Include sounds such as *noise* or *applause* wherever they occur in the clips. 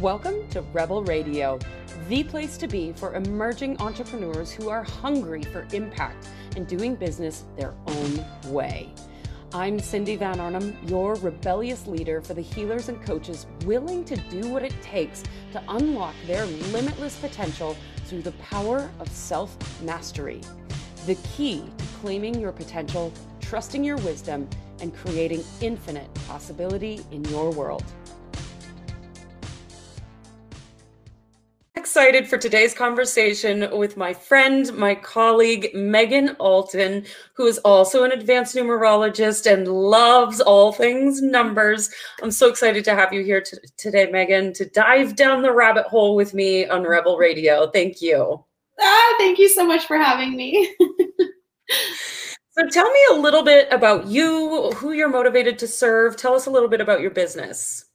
Welcome to Rebel Radio, the place to be for emerging entrepreneurs who are hungry for impact and doing business their own way. I'm Cindy Van Arnhem, your rebellious leader for the healers and coaches willing to do what it takes to unlock their limitless potential through the power of self mastery. The key to claiming your potential, trusting your wisdom, and creating infinite possibility in your world. Excited for today's conversation with my friend, my colleague, Megan Alton, who is also an advanced numerologist and loves all things numbers. I'm so excited to have you here t- today, Megan, to dive down the rabbit hole with me on Rebel Radio. Thank you. Ah, thank you so much for having me. so, tell me a little bit about you, who you're motivated to serve. Tell us a little bit about your business.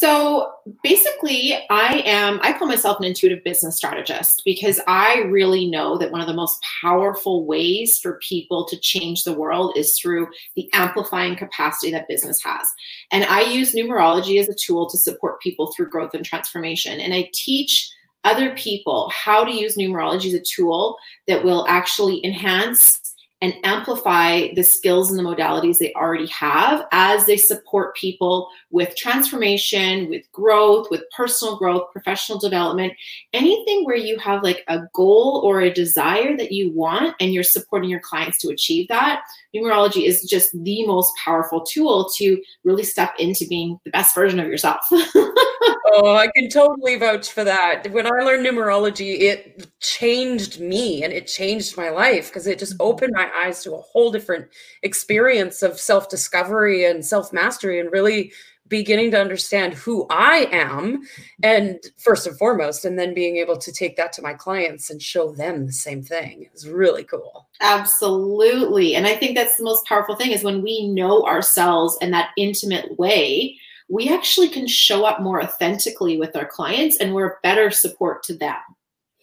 So basically, I am, I call myself an intuitive business strategist because I really know that one of the most powerful ways for people to change the world is through the amplifying capacity that business has. And I use numerology as a tool to support people through growth and transformation. And I teach other people how to use numerology as a tool that will actually enhance and amplify the skills and the modalities they already have as they support people with transformation, with growth, with personal growth, professional development, anything where you have like a goal or a desire that you want and you're supporting your clients to achieve that. Numerology is just the most powerful tool to really step into being the best version of yourself. *laughs* oh, I can totally vouch for that. When I learned numerology, it changed me and it changed my life because it just mm-hmm. opened my eyes to a whole different experience of self discovery and self mastery and really beginning to understand who I am and first and foremost and then being able to take that to my clients and show them the same thing is really cool. Absolutely. And I think that's the most powerful thing is when we know ourselves in that intimate way, we actually can show up more authentically with our clients and we're a better support to them.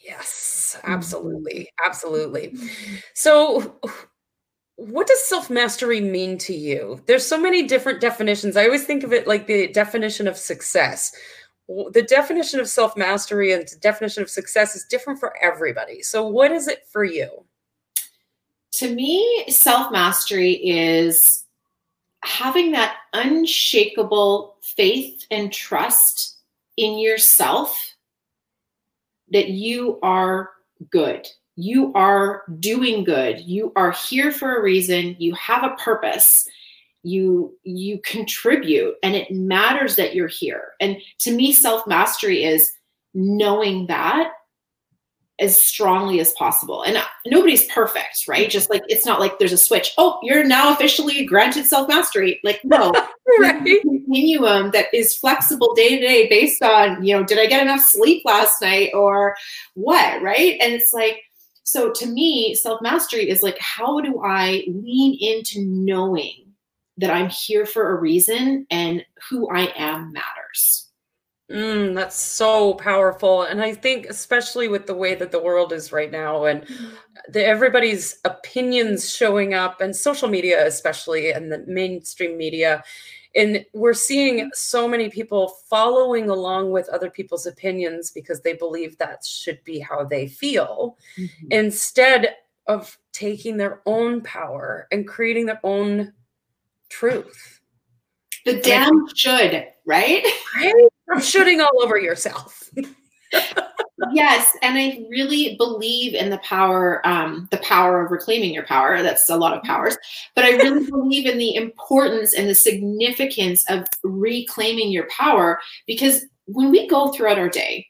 Yes, Mm-hmm. absolutely. Absolutely. So what does self mastery mean to you? There's so many different definitions. I always think of it like the definition of success. The definition of self mastery and the definition of success is different for everybody. So, what is it for you? To me, self mastery is having that unshakable faith and trust in yourself that you are good. You are doing good. You are here for a reason. You have a purpose. You you contribute and it matters that you're here. And to me self mastery is knowing that as strongly as possible. And nobody's perfect right? Just like it's not like there's a switch. Oh you're now officially granted self mastery like no. *laughs* Right. continuum that is flexible day to day based on you know did i get enough sleep last night or what right? And it's like so to me, self mastery is like, how do I lean into knowing that I'm here for a reason and who I am matters? Mm, that's so powerful. And I think, especially with the way that the world is right now and mm-hmm. the, everybody's opinions showing up, and social media, especially, and the mainstream media, and we're seeing so many people following along with other people's opinions because they believe that should be how they feel mm-hmm. instead of taking their own power and creating their own truth the damn should right right shooting all over yourself yes, and I really believe in the power, um, the power of reclaiming your power. That's a lot of powers, but I really *laughs* believe in the importance and the significance of reclaiming your power because when we go throughout our day,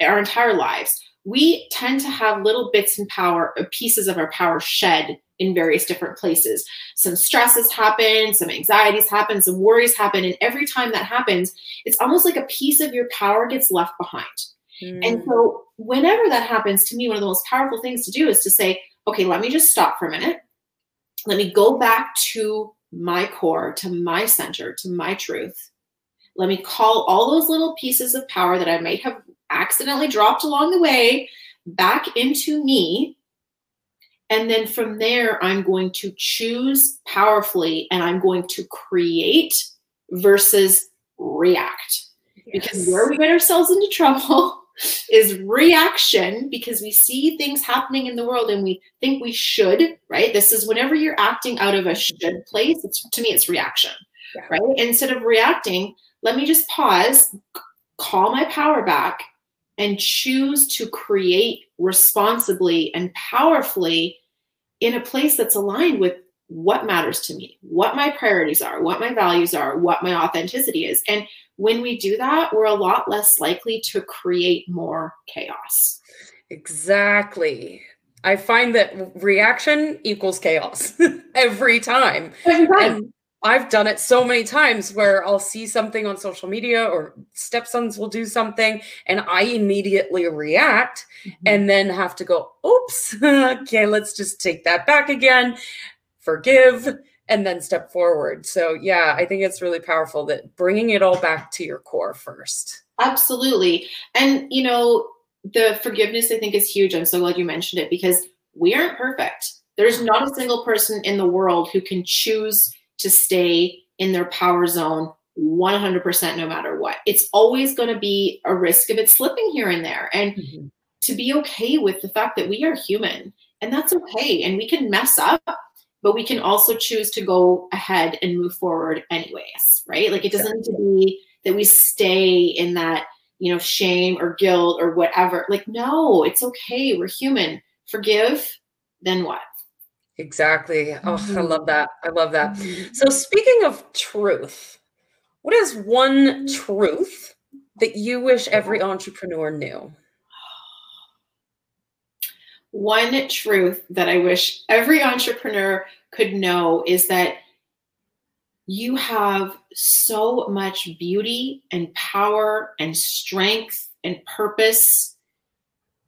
our entire lives, we tend to have little bits and power, uh, pieces of our power shed in various different places. Some stresses happen, some anxieties happen, some worries happen. And every time that happens, it's almost like a piece of your power gets left behind. Mm. And so, whenever that happens, to me, one of the most powerful things to do is to say, okay, let me just stop for a minute. Let me go back to my core, to my center, to my truth. Let me call all those little pieces of power that I might have accidentally dropped along the way back into me. And then from there, I'm going to choose powerfully and I'm going to create versus react. Yes. Because where we get ourselves into trouble *laughs* is reaction because we see things happening in the world and we think we should, right? This is whenever you're acting out of a should place, it's to me it's reaction. Yeah. Right? Instead of reacting, let me just pause, call my power back and choose to create responsibly and powerfully in a place that's aligned with what matters to me, what my priorities are, what my values are, what my authenticity is. And when we do that, we're a lot less likely to create more chaos. Exactly. I find that reaction equals chaos *laughs* every time. Every time. And I've done it so many times where I'll see something on social media or stepsons will do something and I immediately react mm-hmm. and then have to go, oops, *laughs* okay, let's just take that back again, forgive, and then step forward. So, yeah, I think it's really powerful that bringing it all back to your core first. Absolutely. And, you know, the forgiveness I think is huge. I'm so glad you mentioned it because we aren't perfect. There's not a single person in the world who can choose to stay in their power zone 100% no matter what. It's always going to be a risk of it slipping here and there. And mm-hmm. to be okay with the fact that we are human and that's okay. And we can mess up but we can also choose to go ahead and move forward anyways, right? Like it doesn't need to be that we stay in that, you know, shame or guilt or whatever. Like, no, it's okay. We're human. Forgive, then what? Exactly. Oh, mm-hmm. I love that. I love that. Mm-hmm. So, speaking of truth, what is one truth that you wish every entrepreneur knew? one truth that I wish every entrepreneur could know is that you have so much beauty and power and strength and purpose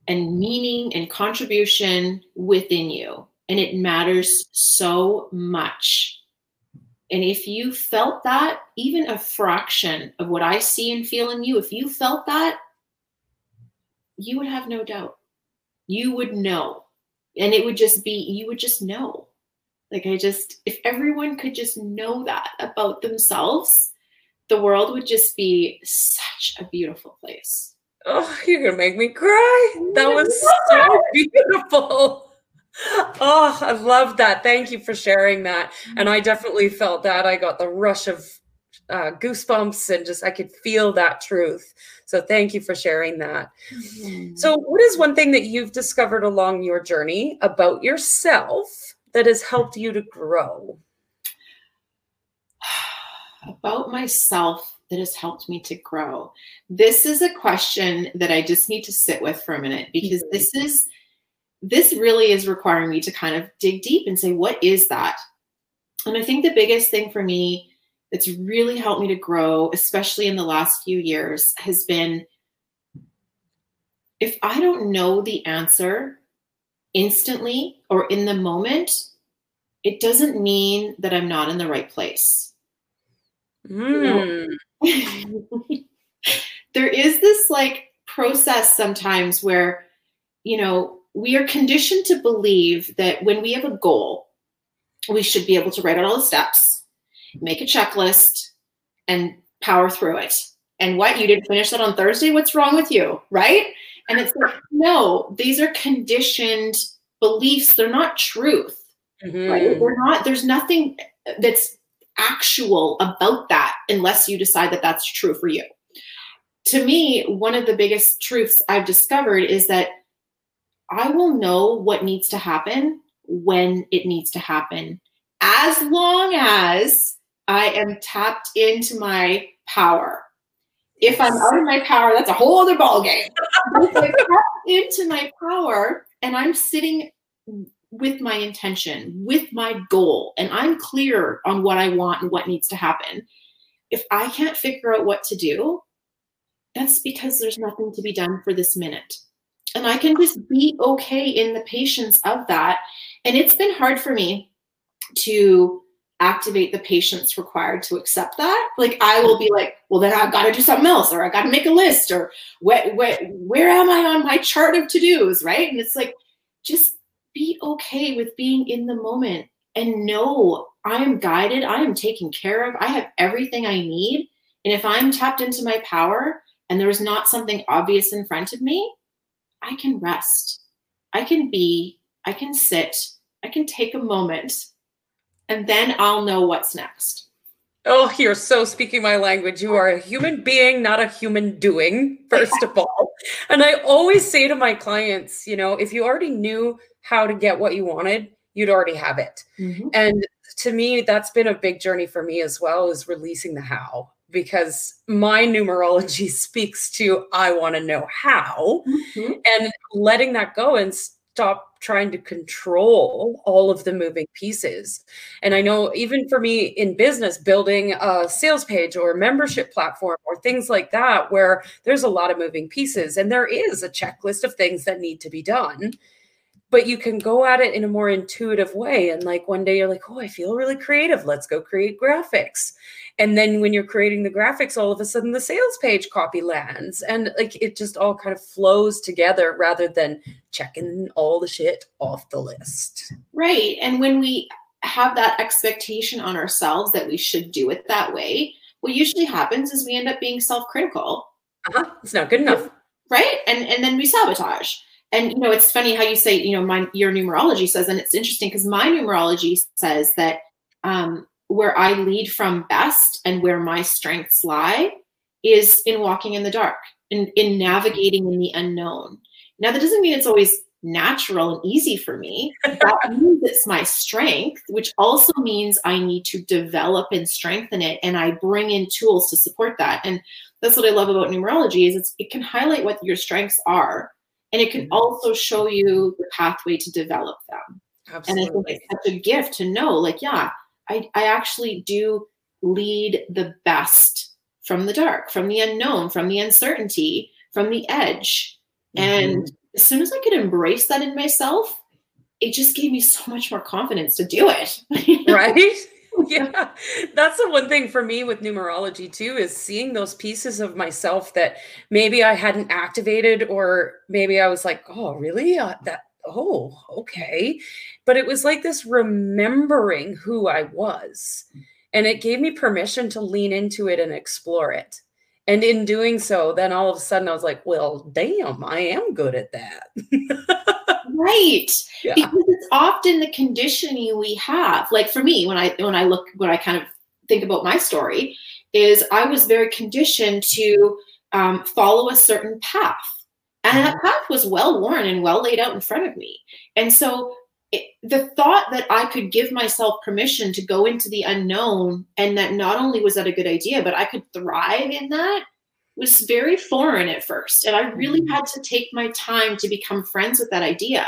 and meaning and contribution within you. And it matters so much. And if you felt that, even a fraction of what I see and feel in you, if you felt that, you would have no doubt you would know. And it would just be, you would just know. Like, I just, if everyone could just know that about themselves, the world would just be such a beautiful place. Oh, you're going to make me cry. That *laughs* was so beautiful. Oh, I love that. Thank you for sharing that. And I definitely felt that. I got the rush of uh, goosebumps and just I could feel that truth. So thank you for sharing that. Mm-hmm. So, what is one thing that you've discovered along your journey about yourself that has helped you to grow? *sighs* About myself that has helped me to grow. This is a question that I just need to sit with for a minute because mm-hmm. this is this really is requiring me to kind of dig deep and say what is that? And I think the biggest thing for me that's really helped me to grow, especially in the last few years, has been if I don't know the answer instantly or in the moment, it doesn't mean that I'm not in the right place. Mm. *laughs* there is this like process sometimes where, you know, we are conditioned to believe that when we have a goal, we should be able to write out all the steps make a checklist and power through it. And what? You didn't finish that on Thursday? What's wrong with you? Right? And it's like, no, these are conditioned beliefs. They're not truth. Mm-hmm. Right? They're not, there's nothing that's actual about that unless you decide that that's true for you. To me, one of the biggest truths I've discovered is that I will know what needs to happen when it needs to happen, as long as I am tapped into my power. If I'm out of my power, that's a whole other ballgame. if I tap into my power and I'm sitting with my intention, with my goal, and I'm clear on what I want and what needs to happen, if I can't figure out what to do, that's because there's nothing to be done for this minute. And I can just be okay in the patience of that. And it's been hard for me to activate the patience required to accept that. Like I will be like, well, then I've got to do something else, or I've got to make a list, or where, where, where am I on my chart of to dos, right? And it's like, just be okay with being in the moment and know I am guided, I am taken care of, I have everything I need, And if I'm tapped into my power and there's not something obvious in front of me, I can rest. I can be, I can sit, I can take a moment, and then I'll know what's next. Oh, you're so speaking my language. You are a human being, not a human doing, first of all. And I always say to my clients, you know, if you already knew how to get what you wanted, you'd already have it. Mm-hmm. And to me, that's been a big journey for me as well, is releasing the how because my numerology *laughs* speaks to I want to know how mm-hmm. and letting that go and stop trying to control all of the moving pieces. And I know even for me in business, building a sales page or a membership platform or things like that, where there's a lot of moving pieces and there is a checklist of things that need to be done but you can go at it in a more intuitive way. And like one day you're like, oh, I feel really creative. Let's go create graphics. And then when you're creating the graphics, all of a sudden the sales page copy lands. And like it just all kind of flows together rather than checking all the shit off the list. Right. And when we have that expectation on ourselves that we should do it that way, what usually happens is we end up being self critical. Uh-huh. It's not good enough. Right. And, and then we sabotage and you know it's funny how you say you know my your numerology says and it's interesting because my numerology says that um, where i lead from best and where my strengths lie is in walking in the dark in, in navigating in the unknown. Now that doesn't mean it's always natural and easy for me. *laughs* That means it's my strength which also means i need to develop and strengthen it and i bring in tools to support that. And that's what i love about numerology is it's, it can highlight what your strengths are and it can mm-hmm. also show you the pathway to develop them. Absolutely. And I think it's such a gift to know, like, yeah, I, I actually do lead the best from the dark, from the unknown, from the uncertainty, from the edge. Mm-hmm. And as soon as I could embrace that in myself, it just gave me so much more confidence to do it. *laughs* right? *laughs* yeah. That's the one thing for me with numerology too is seeing those pieces of myself that maybe i hadn't activated or maybe i was like oh really? Uh, that oh okay. But it was like this remembering who i was and it gave me permission to lean into it and explore it. And in doing so then all of a sudden i was like well damn i am good at that *laughs* right yeah. because it's often the conditioning we have like for me when i when i look when i kind of think about my story is i was very conditioned to um, follow a certain path and that mm-hmm. path was well worn and well laid out in front of me and so it, the thought that i could give myself permission to go into the unknown and that not only was that a good idea but i could thrive in that was very foreign at first. And I really mm-hmm. had to take my time to become friends with that idea.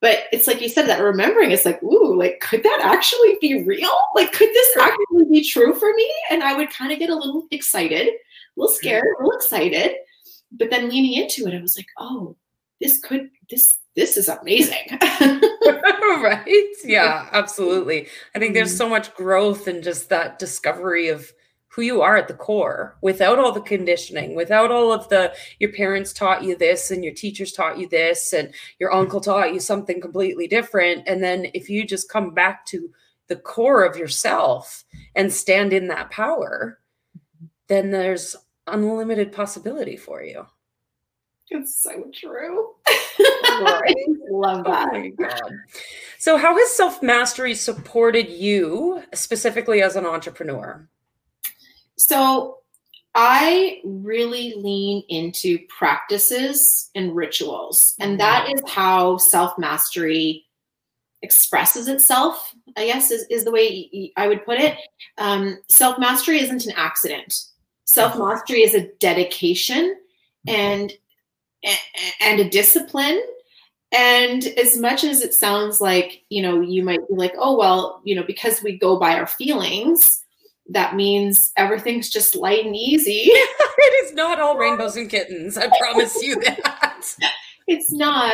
But it's like you said, that remembering it's like, ooh, like, could that actually be real? Like, could this actually be true for me? And I would kind of get a little excited, a little scared, a little excited. But then leaning into it, I was like, oh, this could, this, this is amazing. *laughs* right? *laughs* Yeah, absolutely. I think there's mm-hmm. so much growth and just that discovery of who you are at the core without all the conditioning without all of the your parents taught you this and your teachers taught you this and your uncle taught you something completely different and then if you just come back to the core of yourself and stand in that power then there's unlimited possibility for you it's so true I *laughs* love that. Oh my God. So, how has self mastery supported you specifically as an entrepreneur? So I really lean into practices and rituals, and that is how self mastery expresses itself. I guess is, is the way I would put it. Um, self mastery isn't an accident. Self mastery is a dedication and and a discipline. And as much as it sounds like you know, you might be like, oh well, you know, because we go by our feelings that means everything's just light and easy. *laughs* *laughs* it is not all rainbows and kittens. I promise you that. *laughs* it's not.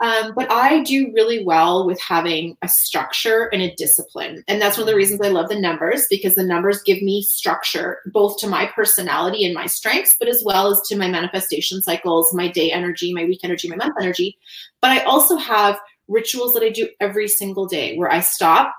Um, but I do really well with having a structure and a discipline. And that's one of the reasons I love the numbers because the numbers give me structure both to my personality and my strengths, but as well as to my manifestation cycles, my day energy, my week energy, my month energy. But I also have rituals that I do every single day where I stop,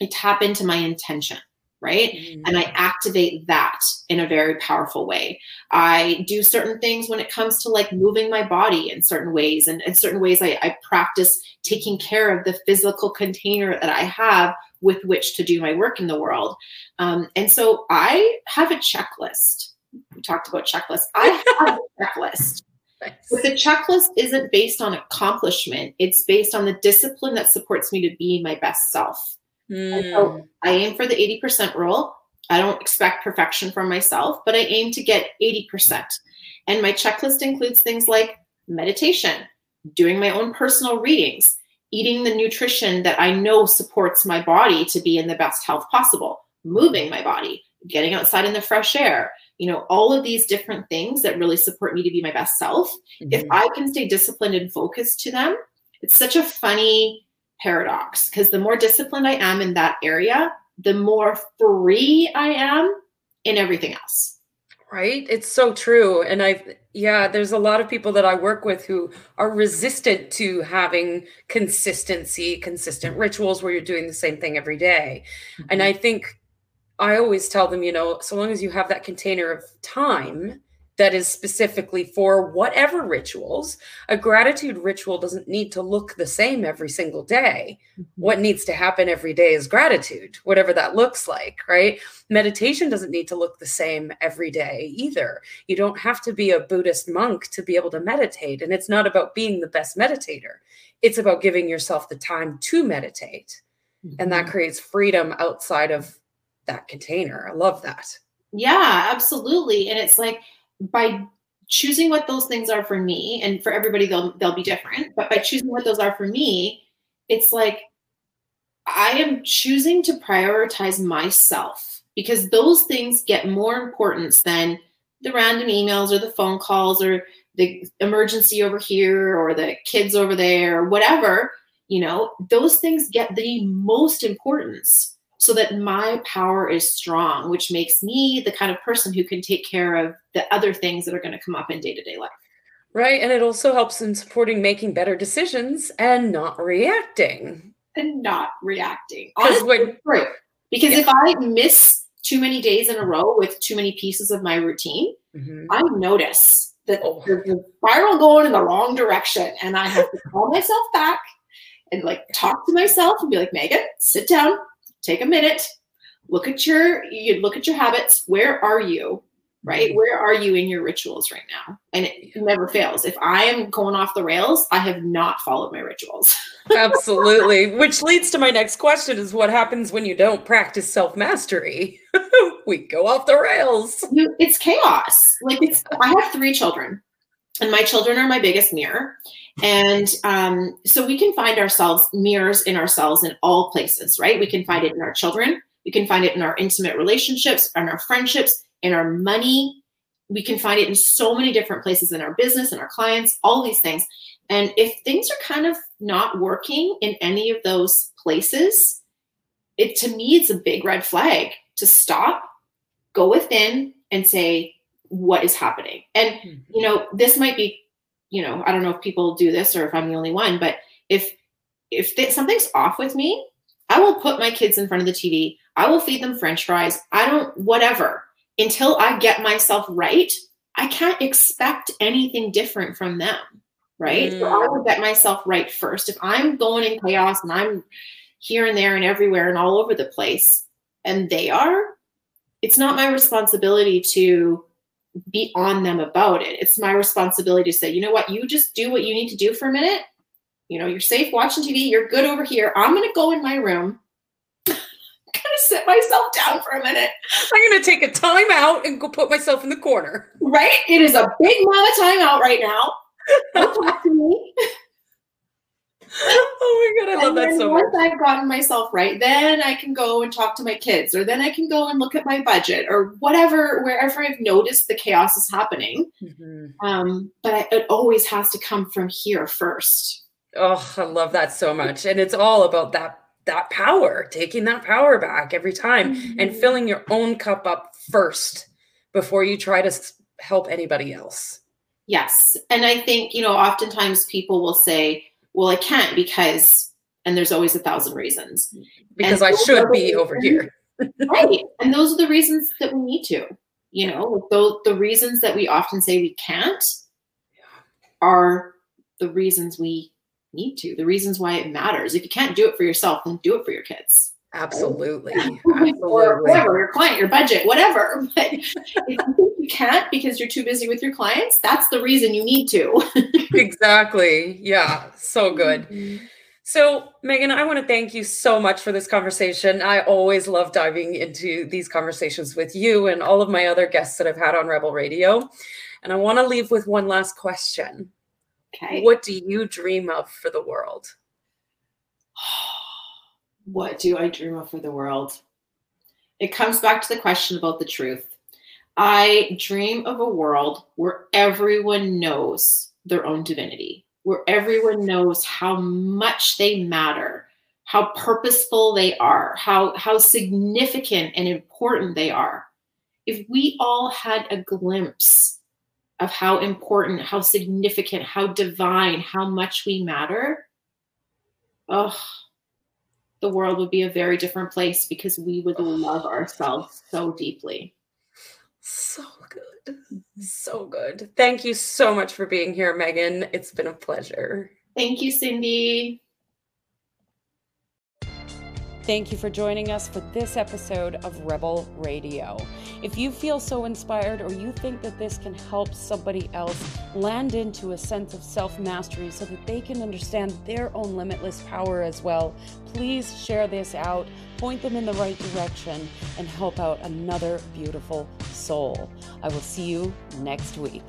I tap into my intention right? Mm-hmm. And I activate that in a very powerful way. I do certain things when it comes to like moving my body in certain ways. And in certain ways, I, I practice taking care of the physical container that I have with which to do my work in the world. Um, and so I have a checklist. We talked about checklists. I have a *laughs* checklist. But the checklist isn't based on accomplishment. It's based on the discipline that supports me to be my best self. Mm. So. I aim for the 80% rule. I don't expect perfection from myself, but I aim to get 80%. And my checklist includes things like meditation, doing my own personal readings, eating the nutrition that I know supports my body to be in the best health possible, moving my body, getting outside in the fresh air, you know, all of these different things that really support me to be my best self. Mm-hmm. If I can stay disciplined and focused to them, it's such a funny paradox because the more disciplined I am in that area, the more free I am in everything else. Right? It's so true. And I've, yeah, there's a lot of people that I work with who are resistant to having consistency, consistent rituals where you're doing the same thing every day. Mm-hmm. And I think I always tell them, you know, so long as you have that container of time, that is specifically for whatever rituals. A gratitude ritual doesn't need to look the same every single day. Mm-hmm. What needs to happen every day is gratitude, whatever that looks like, right? Meditation doesn't need to look the same every day either. You don't have to be a Buddhist monk to be able to meditate. And it's not about being the best meditator, it's about giving yourself the time to meditate. Mm-hmm. And that mm-hmm. creates freedom outside of that container. I love that. Yeah, absolutely. And it's like, by choosing what those things are for me and for everybody they'll they'll be different but by choosing what those are for me it's like i am choosing to prioritize myself because those things get more importance than the random emails or the phone calls or the emergency over here or the kids over there or whatever you know? Those things get the most importance so that my power is strong, which makes me the kind of person who can take care of the other things that are going to come up in day to day life. Right. And it also helps in supporting making better decisions and not reacting. And not reacting. Honestly, right. Because yeah. if I miss too many days in a row with too many pieces of my routine, mm-hmm. I notice that oh. there's a spiral going in the wrong direction. And I have to call myself back and like talk to myself and be like, Megan, sit down, take a minute, look at your you look at your habits. Where are you? Right? Mm-hmm. Where are you in your rituals right now? And it never fails. If I am going off the rails, I have not followed my rituals. *laughs* Absolutely. Which leads to my next question is what happens when you don't practice self-mastery? *laughs* we go off the rails. It's chaos. Like it's I have three children and my children are my biggest mirror. And um, so we can find ourselves mirrors in ourselves in all places right? We can find it in our children. We can find it in our intimate relationships in our friendships in our money. We can find it in so many different places in our business and our clients all these things. And if things are kind of not working in any of those places it to me it's a big red flag to stop go within and say what is happening. And, mm-hmm. you know, this might be, you know, I don't know if people do this or if I'm the only one, but if, if th- something's off with me, I will put my kids in front of the TV. I will feed them french fries. I don't, whatever, until I get myself right. I can't expect anything different from them. Right. Mm. So I will get myself right first. If I'm going in chaos and I'm here and there and everywhere and all over the place, and they are, it's not my responsibility to be on them about it. It's my responsibility to say, you know what, you just do what you need to do for a minute. You know, you're safe watching TV, you're good over here. I'm going to go in my room, I'm going to sit myself down for a minute. I'm going to take a time out and go put myself in the corner. Right? It is a big mama time out right now. Don't talk to me. *laughs* *laughs* oh my god, I love that so once much. I've gotten myself right, then I can go and talk to my kids, or then I can go and look at my budget, or whatever, wherever I've noticed the chaos is happening. Mm-hmm. Um, but it always has to come from here first. Oh, I love that so much, and it's all about that that power, taking that power back every time, mm-hmm. and filling your own cup up first before you try to help anybody else. Yes, and I think you know, oftentimes people will say well, I can't because, and there's always a thousand reasons. Because and I should be over here. *laughs* right. And those are the reasons that we need to. You know, the, the reasons that we often say we can't are the reasons we need to, the reasons why it matters. If you can't do it for yourself, then do it for your kids. Absolutely. *laughs* Absolutely. or whatever, your client, your budget, whatever. *laughs* But if you you can't because you're too busy with your clients, that's the reason you need to. *laughs* exactly. Yeah. So good. Mm-hmm. So, Megan, I want to thank you so much for this conversation. I always love diving into these conversations with you and all of my other guests that I've had on Rebel Radio. And I want to leave with one last question. Okay. What do you dream of for the world? *sighs* what do I dream of for the world? It comes back to the question about the truth. I dream of a world where everyone knows their own divinity where everyone knows how much they matter, how purposeful they are, how, how significant and important they are. If we all had a glimpse of how important, how significant, how divine, how much we matter, oh, the world would be a very different place because we would love ourselves so deeply. So good. So good. Thank you so much for being here, Megan. It's been a pleasure. Thank you, Cindy. Thank you for joining us for this episode of Rebel Radio. If you feel so inspired or you think that this can help somebody else land into a sense of self mastery so that they can understand their own limitless power as well, please share this out, point them in the right direction, and help out another beautiful soul. I will see you next week.